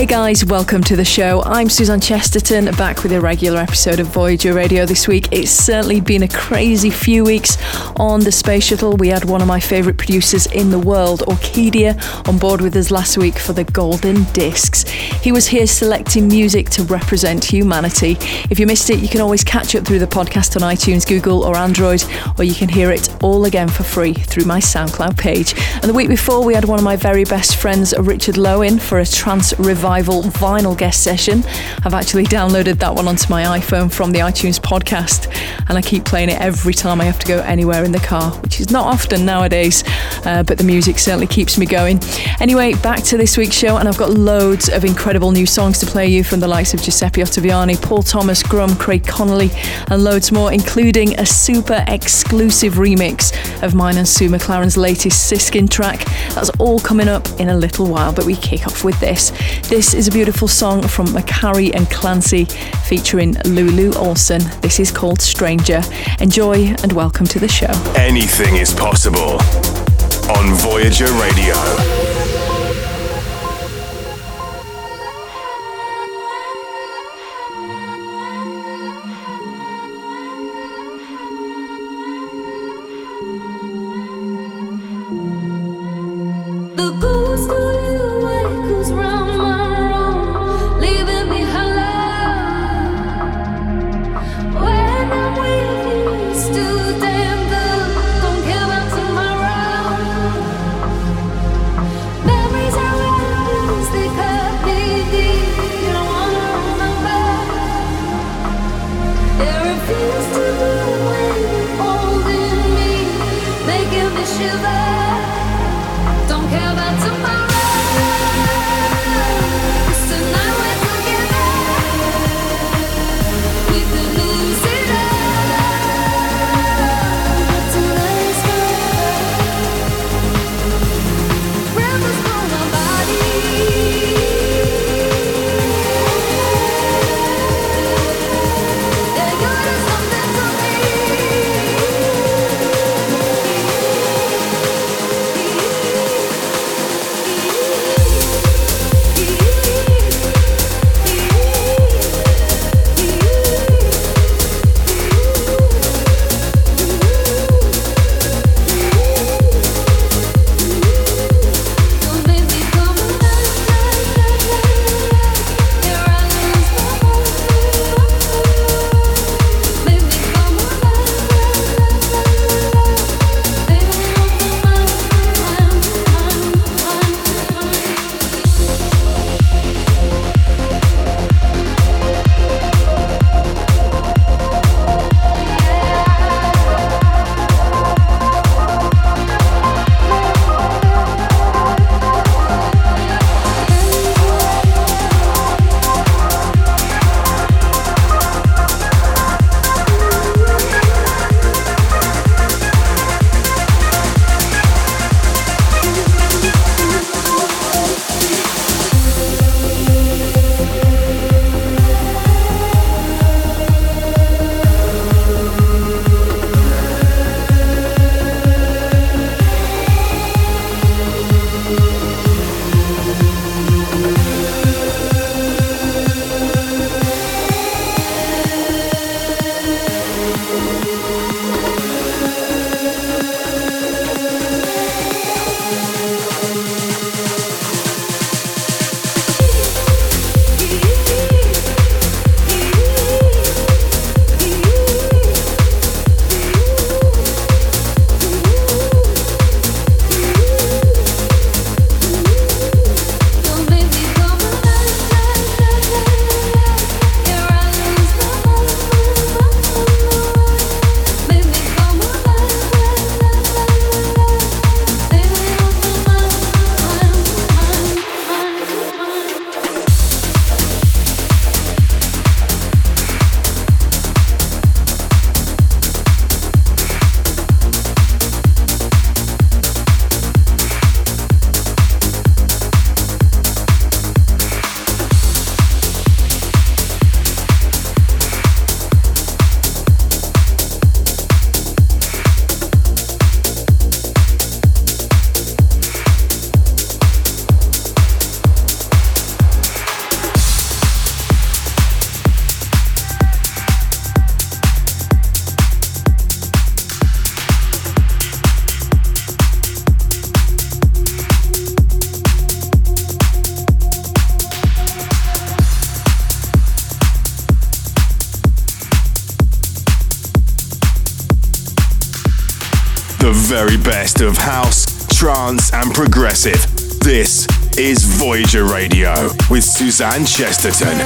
Hey guys, welcome to the show. I'm Suzanne Chesterton, back with a regular episode of Voyager Radio this week. It's certainly been a crazy few weeks on the Space Shuttle. We had one of my favourite producers in the world, Orkidea, on board with us last week for the Golden Discs. He was here selecting music to represent humanity. If you missed it, you can always catch up through the podcast on iTunes, Google, or Android, or you can hear it all again for free through my SoundCloud page. And the week before, we had one of my very best friends, Richard Lowen, for a trance revival Revival vinyl guest session. I've actually downloaded that one onto my iPhone from the iTunes podcast, and I keep playing it every time I have to go anywhere in the car, which is not often nowadays, uh, but the music certainly keeps me going. Anyway, back to this week's show, and I've got loads of incredible new songs to play you from the likes of Giuseppe Ottaviani, Paul Thomas, Grum, Craig Connelly, and loads more, including a super exclusive remix of mine and Sue McLaren's latest Siskin track. That's all coming up in a little while, but we kick off with this. This is a beautiful song from McCarry and Clancy featuring Lulu Olson. This is called Stranger. Enjoy and welcome to the show. Anything is possible on Voyager Radio. Voyager Radio with Suzanne Chesterton.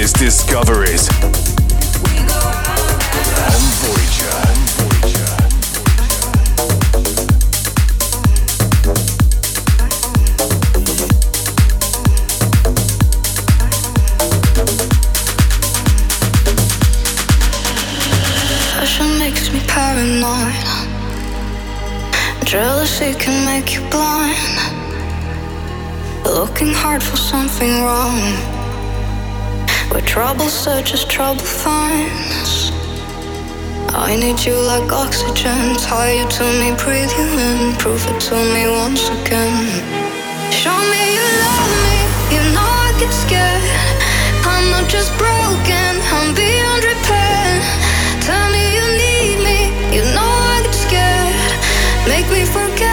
Discoveries. such as trouble finds. I need you like oxygen. Tie you to me, breathe you in. Prove it to me once again. Show me you love me. You know I get scared. I'm not just broken. I'm beyond repair. Tell me you need me. You know I get scared. Make me forget.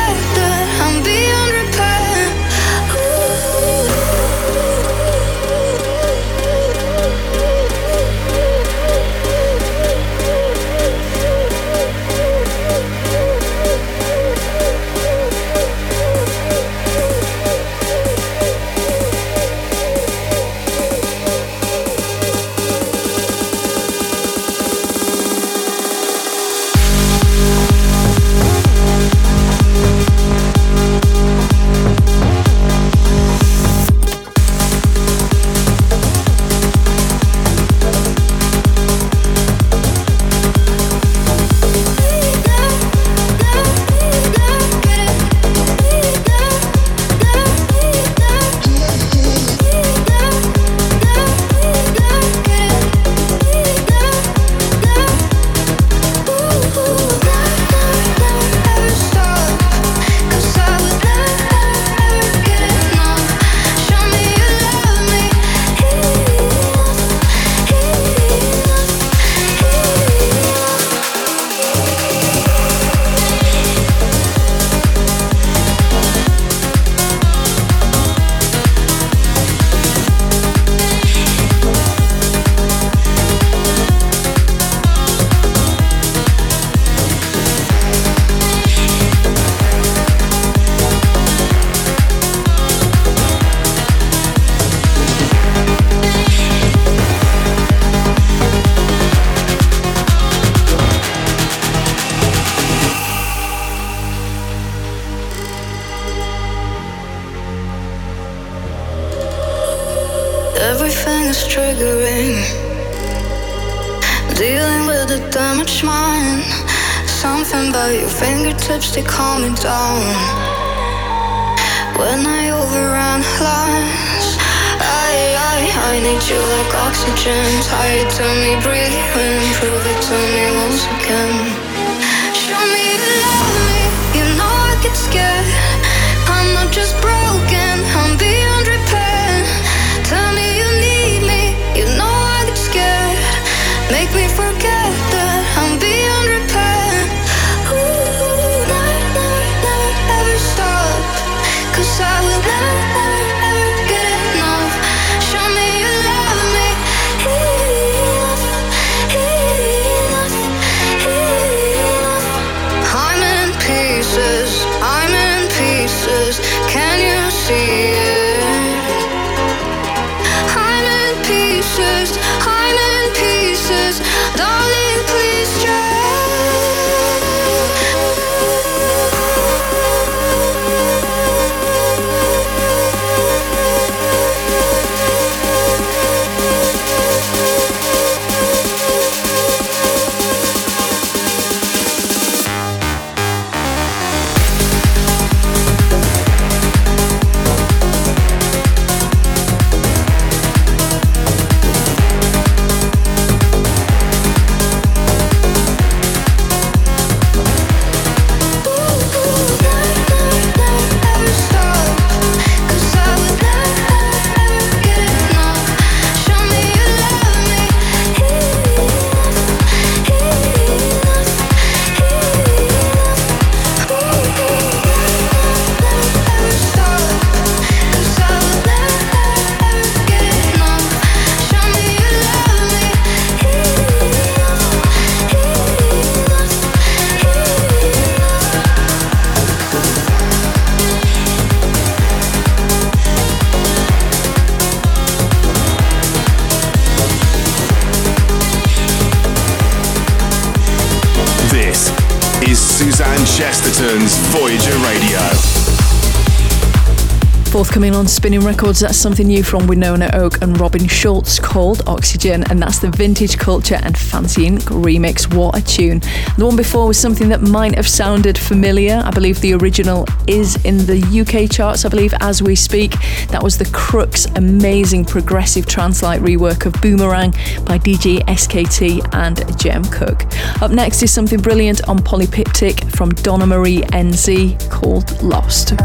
coming on Spinning Records, that's something new from Winona Oak and Robin Schulz called Oxygen, and that's the Vintage Culture and Fancy Inc remix. What a tune! The one before was something that might have sounded familiar. I believe the original is in the UK charts, I believe, as we speak. That was the Crux amazing progressive trance light rework of Boomerang by DJ SKT and Jem Cooke. Up next is something brilliant on Polyptych from Donna Marie NZ called Lost.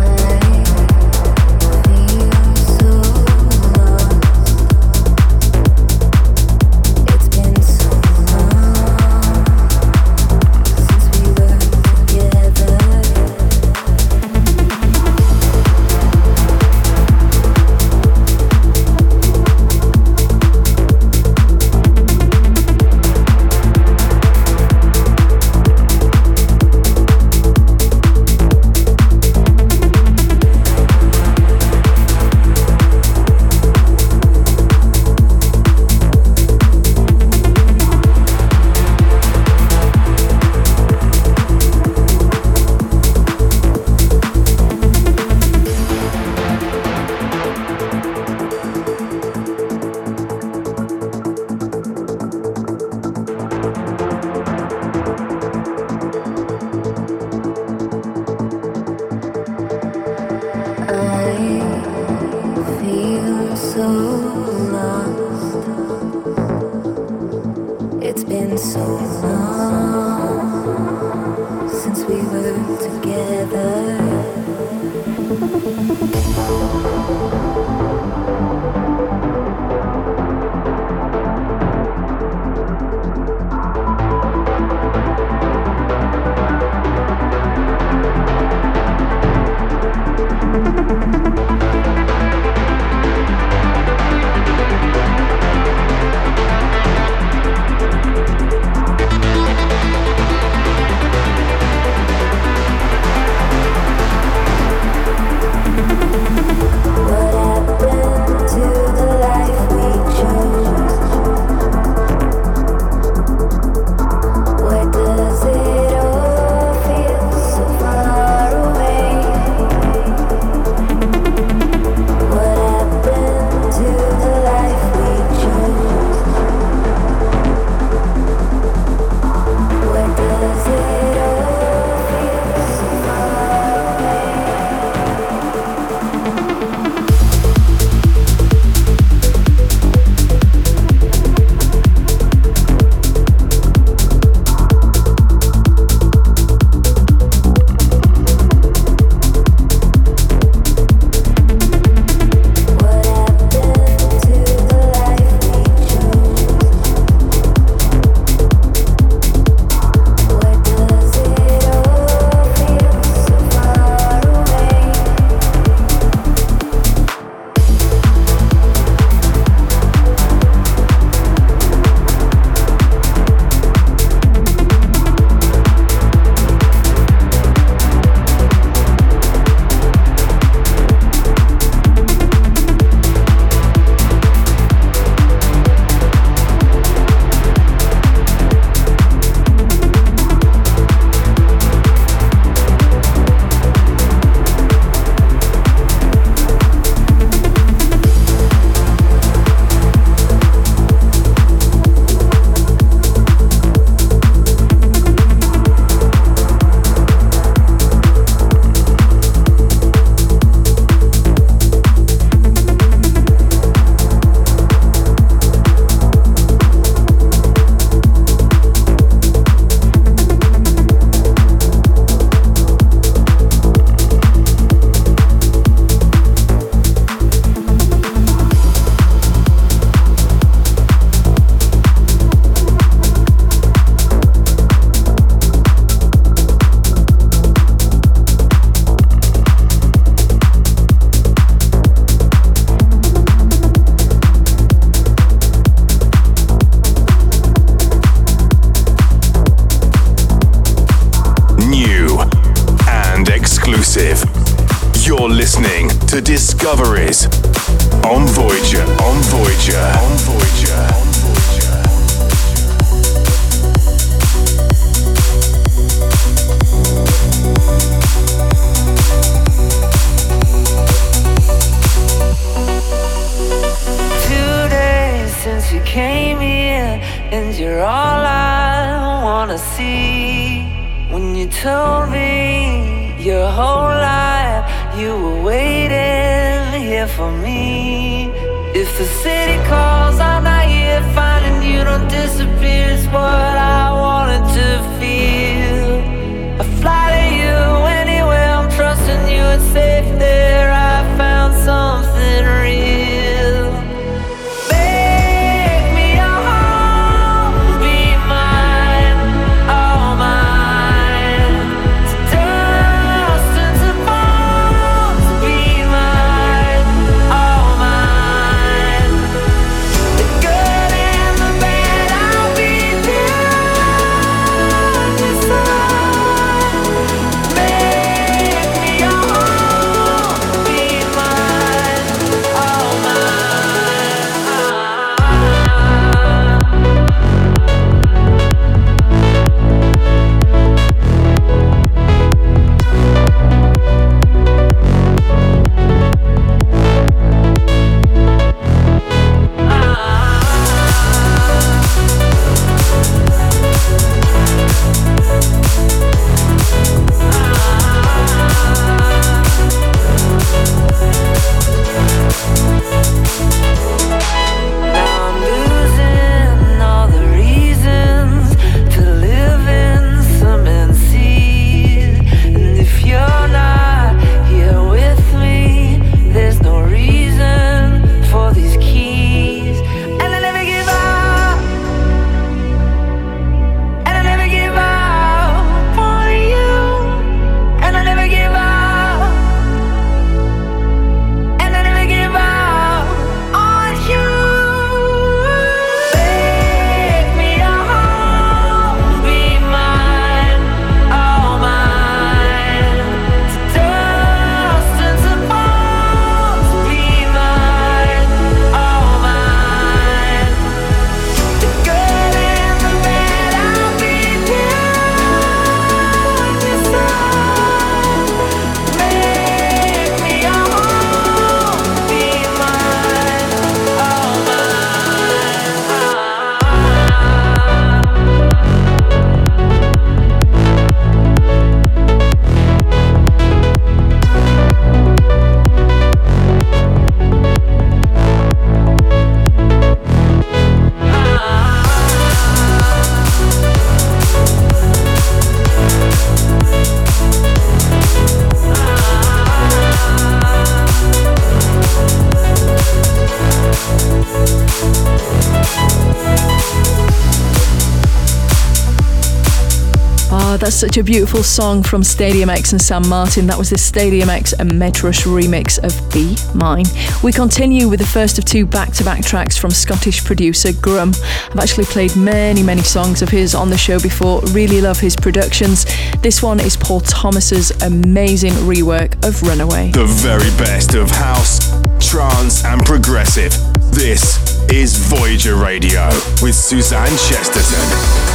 Such a beautiful song from Stadium X and Sam Martin. That was the Stadium X and Metrush remix of Be Mine. We continue with the first of two back to back tracks from Scottish producer Grum. I've actually played many, many songs of his on the show before. Really love his productions. This one is Paul Thomas's amazing rework of Runaway. The very best of house, trance, and progressive. This is Voyager Radio with Suzanne Chesterton.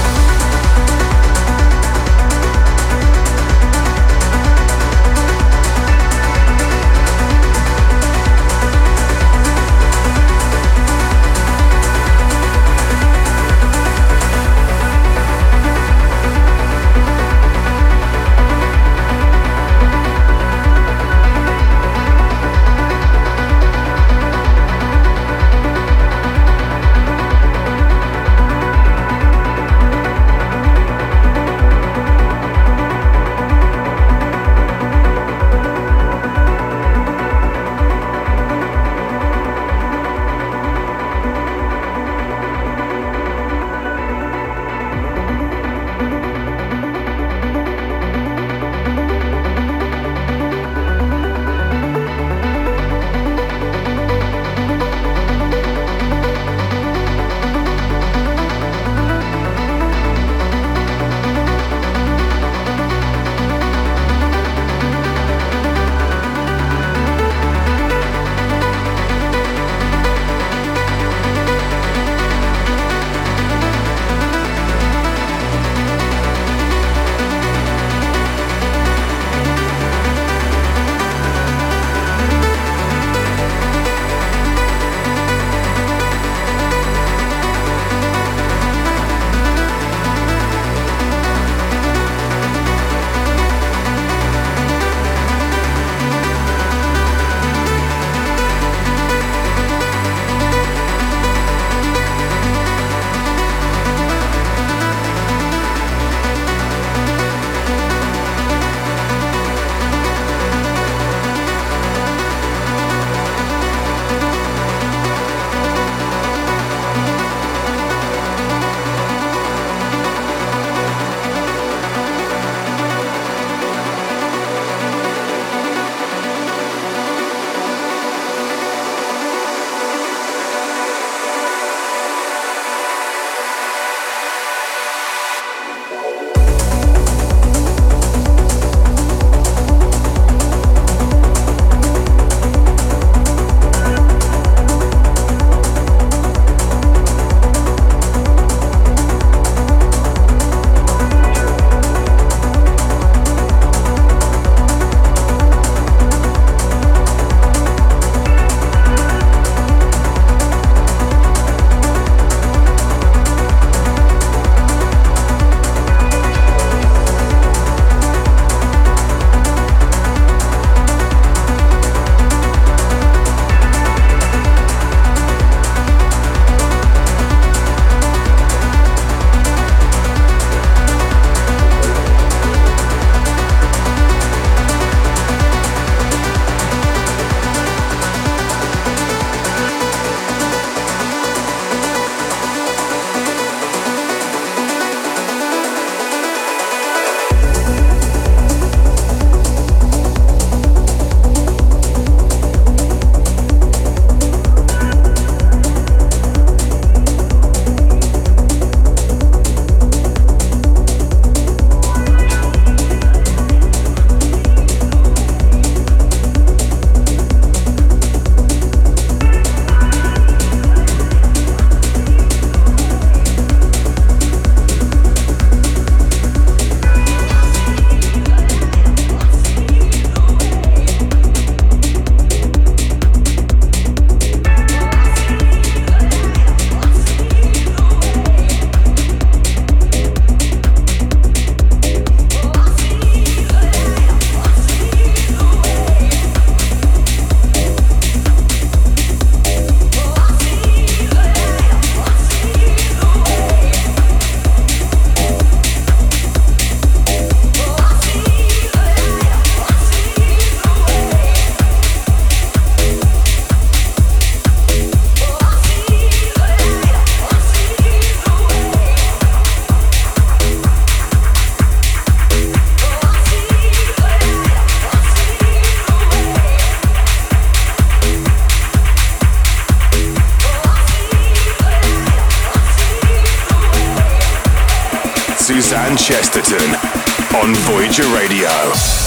Voyager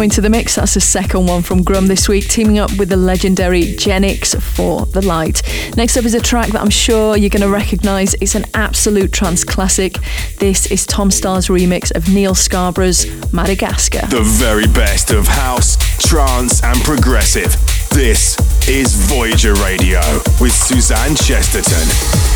Into the mix. That's the second one from Grum this week, teaming up with the legendary Genix for the Light. Next up is a track that I'm sure you're going to recognise. It's an absolute trance classic. This is Tom Starr's remix of Neil Scarborough's Madagascar. The very best of house, trance, and progressive. This is Voyager Radio with Suzanne Chesterton.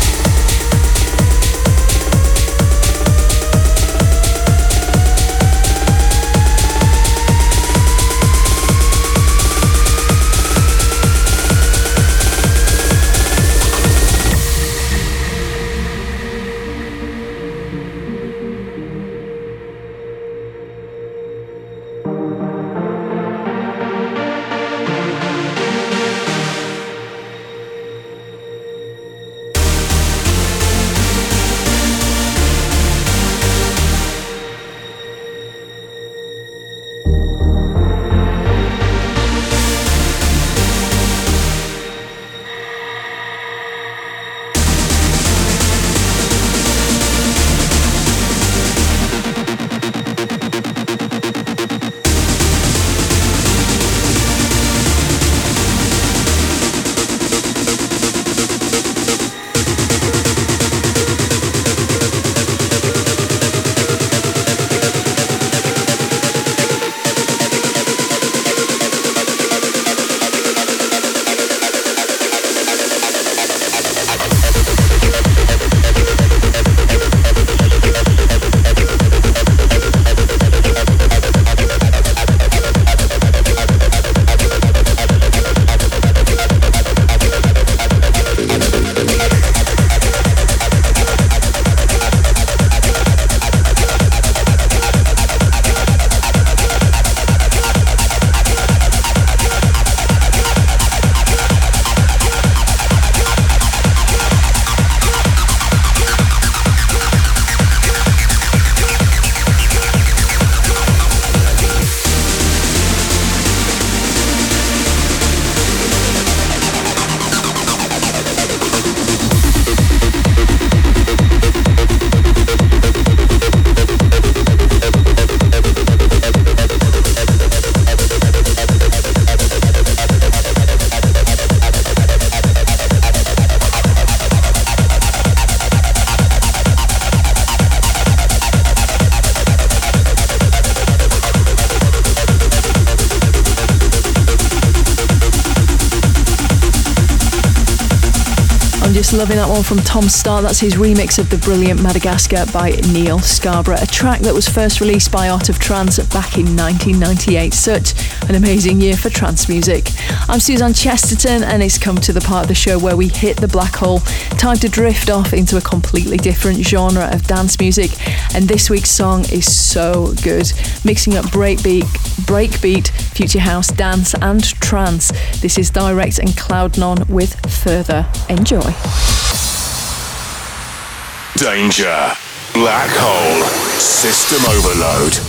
Loving that one from Tom Starr. That's his remix of the brilliant Madagascar by Neil Scarborough, a track that was first released by Art of Trance back in 1998. Such an amazing year for trance music. I'm Suzanne Chesterton, and it's come to the part of the show where we hit the black hole. Time to drift off into a completely different genre of dance music, and this week's song is so good, mixing up breakbeat, breakbeat, future house, dance, and trance. This is Direct and Cloudnone with Further. Enjoy. Danger. Black hole. System overload.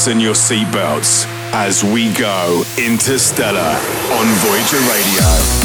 Fasten your seatbelts as we go interstellar on Voyager Radio.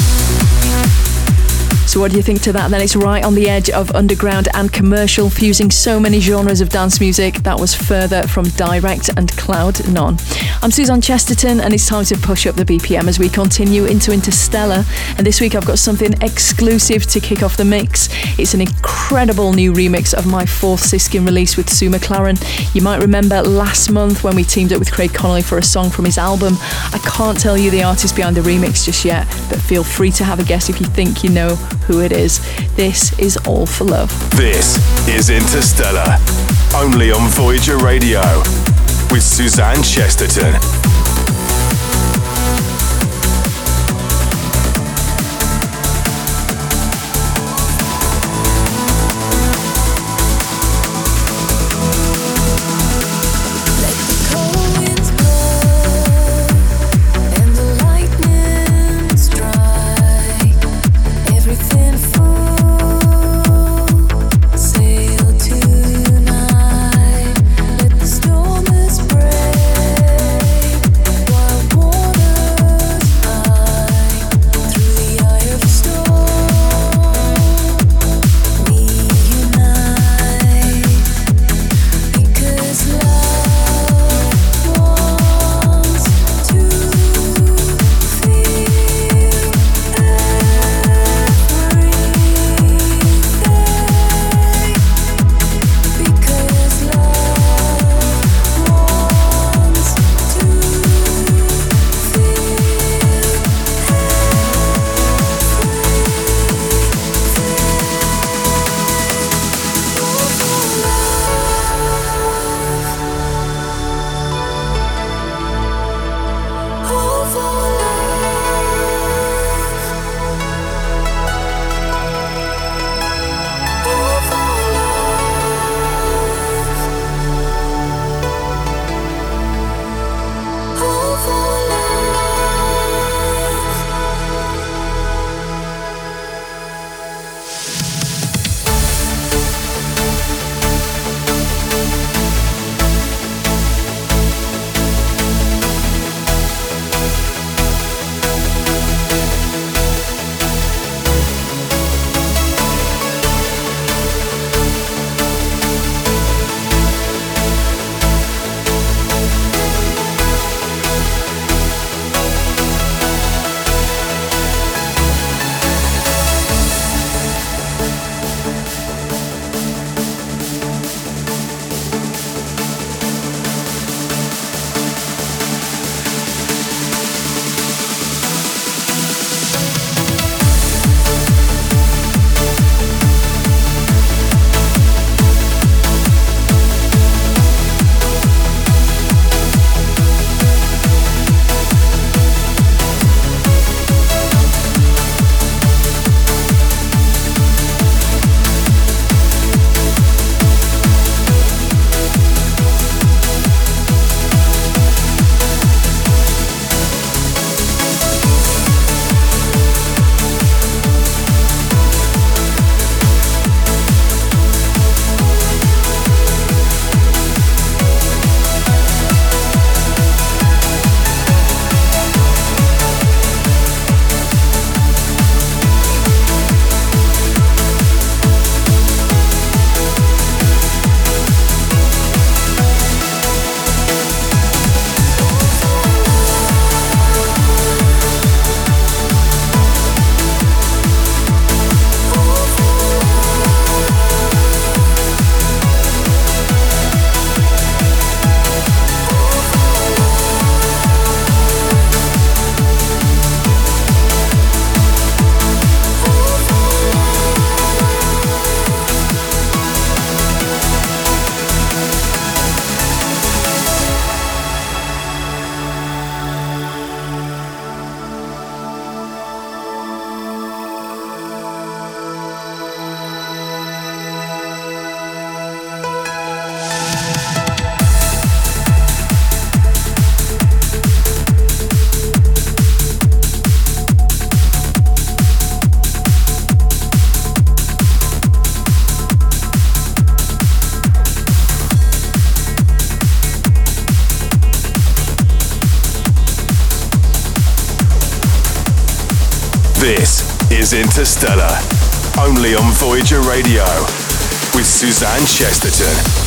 So, what do you think to that? Then it's right on the edge of underground and commercial, fusing so many genres of dance music. That was further from Direct and Cloudnone. I'm Suzanne Chesterton, and it's time to push up the BPM as we continue into Interstellar. And this week I've got something exclusive to kick off the mix. It's an incredible new remix of my fourth Siskin release with Sue McLaren. You might remember last month when we teamed up with Craig Connelly for a song from his album. I can't tell you the artist behind the remix just yet, but feel free to have a guess if you think you know who it is. This is All for Love. This is Interstellar, only on Voyager Radio, with Suzanne Chesterton. Interstellar, only on Voyager Radio, with Suzanne Chesterton.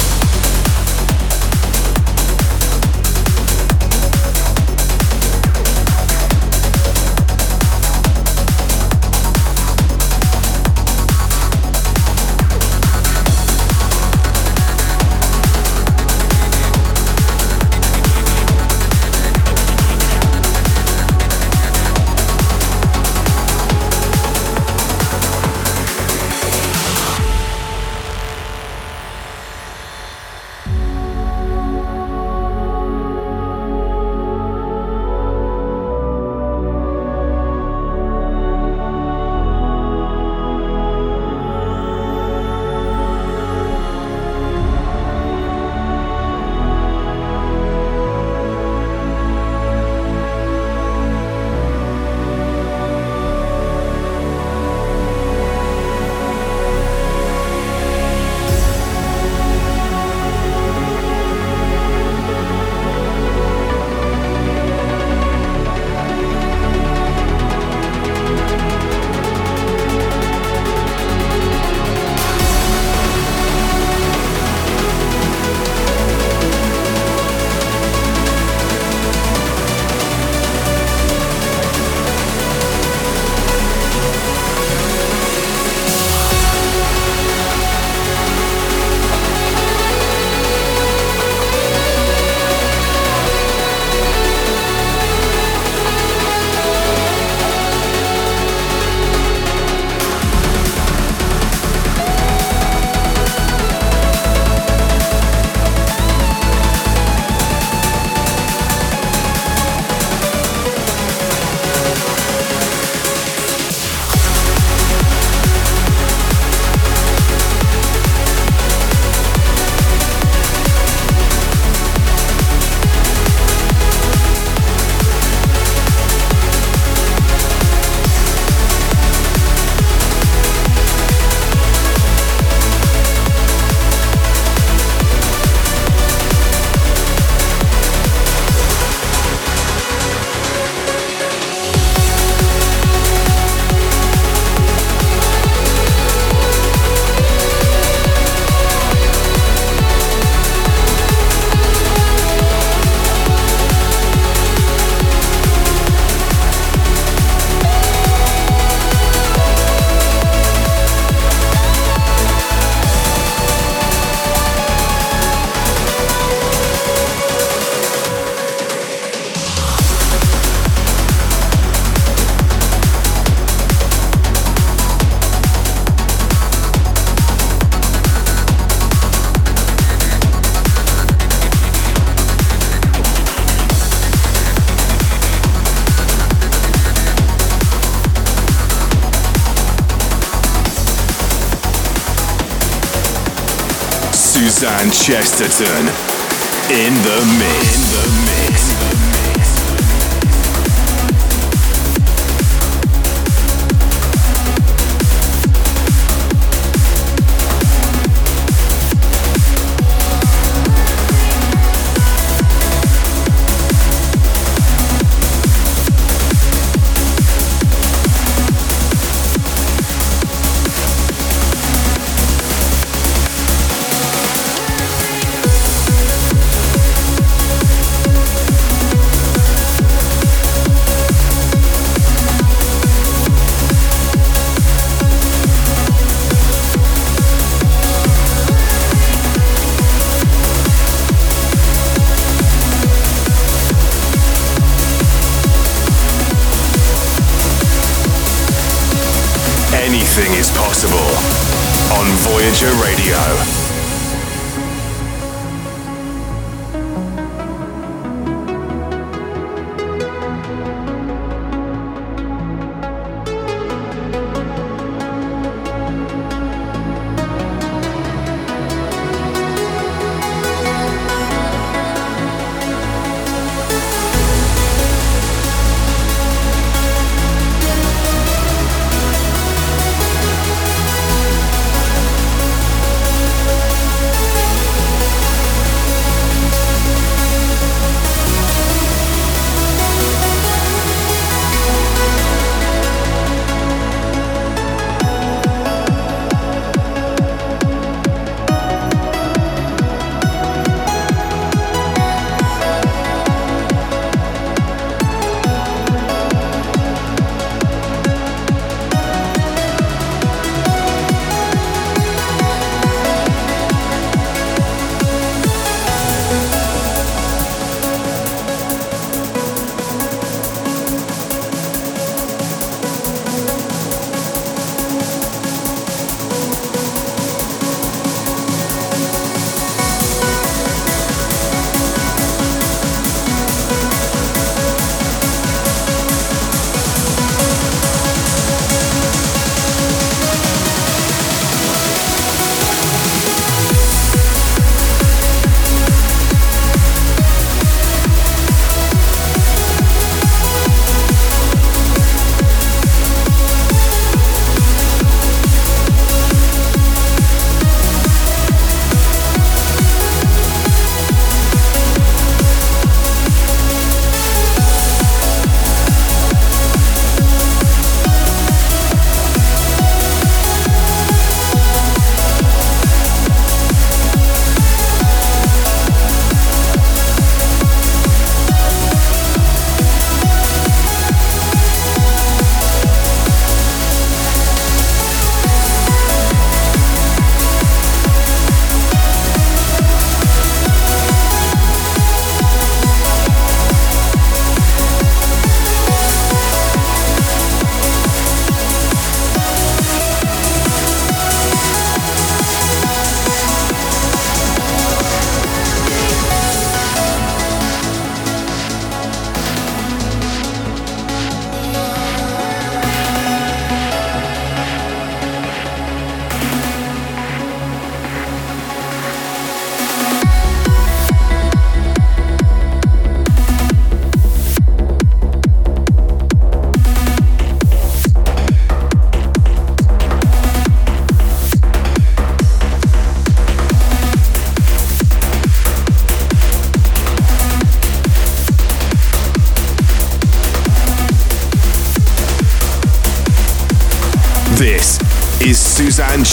Chesterton in the mix. In the mix.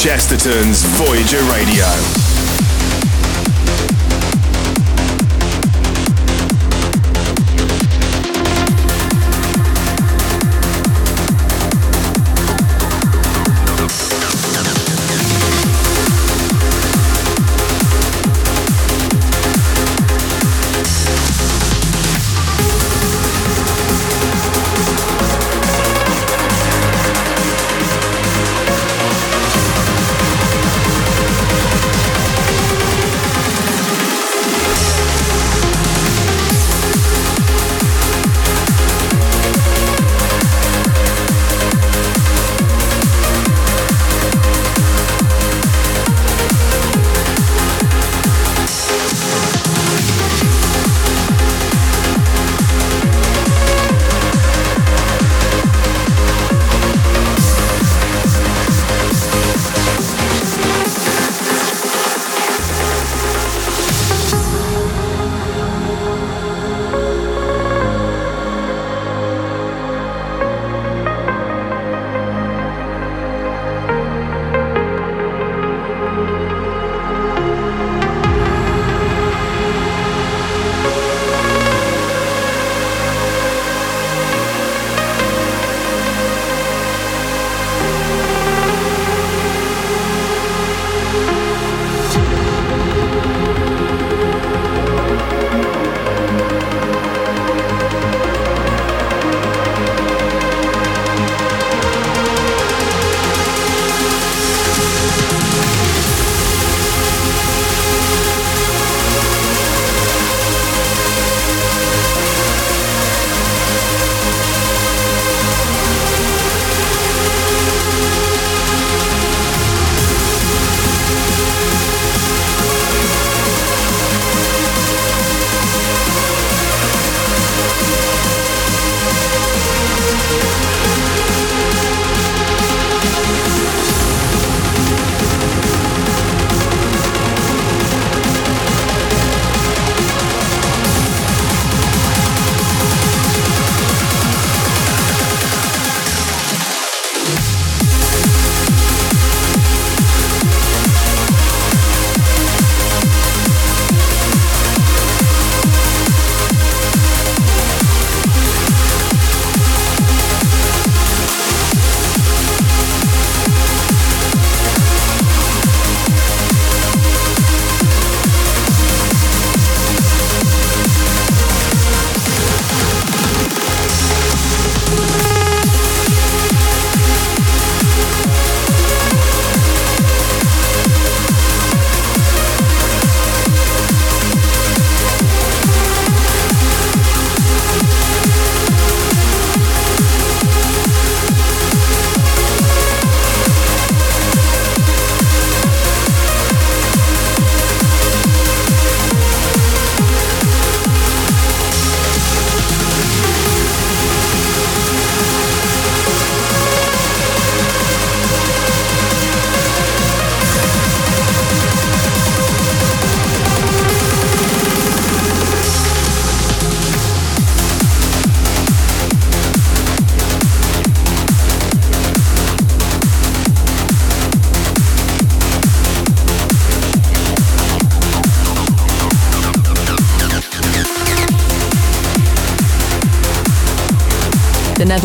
Chesterton's Voyager Radio.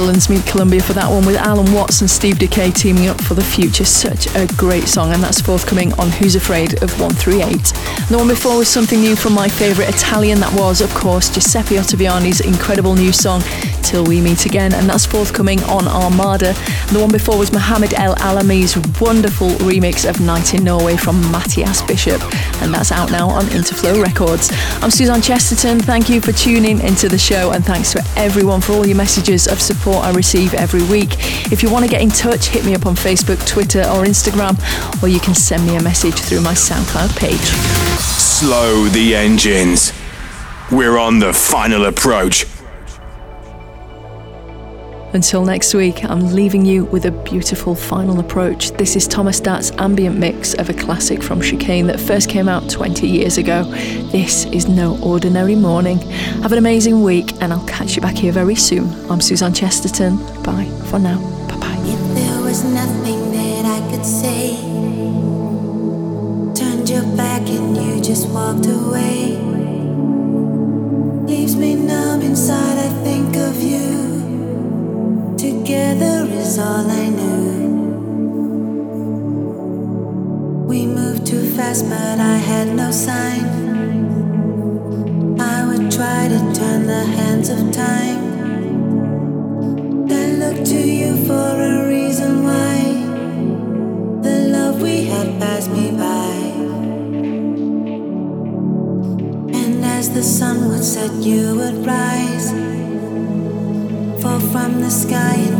Netherlands meet Colombia for that one with Allen Watts and Steve Dekay teaming up for the future. Such a great song, and that's forthcoming on Who's Afraid of 138. The one before was something new from my favourite Italian, that was, of course, Giuseppe Ottaviani's incredible new song, Till We Meet Again, and that's forthcoming on Armada. The one before was Mhammed El Alami's wonderful remix of Night in Norway from Matthias Bishop, and that's out now on Interflow Records. I'm Suzanne Chesterton. Thank you for tuning into the show, and thanks to everyone for all your messages of support I receive every week. If you want to get in touch, hit me up on Facebook, Twitter, or Instagram, or you can send me a message through my SoundCloud page. Slow the engines. We're on the final approach. Until next week, I'm leaving you with a beautiful final approach. This is Thomas Datt's ambient mix of a classic from Chicane that first came out 20 years ago. This is No Ordinary Morning. Have an amazing week, and I'll catch you back here very soon. I'm Suzanne Chesterton. Bye for now. Bye bye. was nothing that I could say. Turned your back and you just walked away. Leaves me numb inside, I think of you. Together is all I knew. We moved too fast, but I had no sign. I would try to turn the hands of time. Then look to you for a reason why the love we had passed me by. And as the sun would set, you would rise. Fall from the sky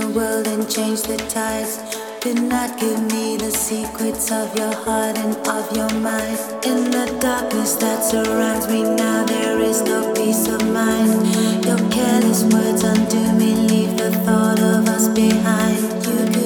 the world and change the tides. Did not give me the secrets of your heart and of your mind. In the darkness that surrounds me now, there is no peace of mind. Your careless words undo me, leave the thought of us behind. You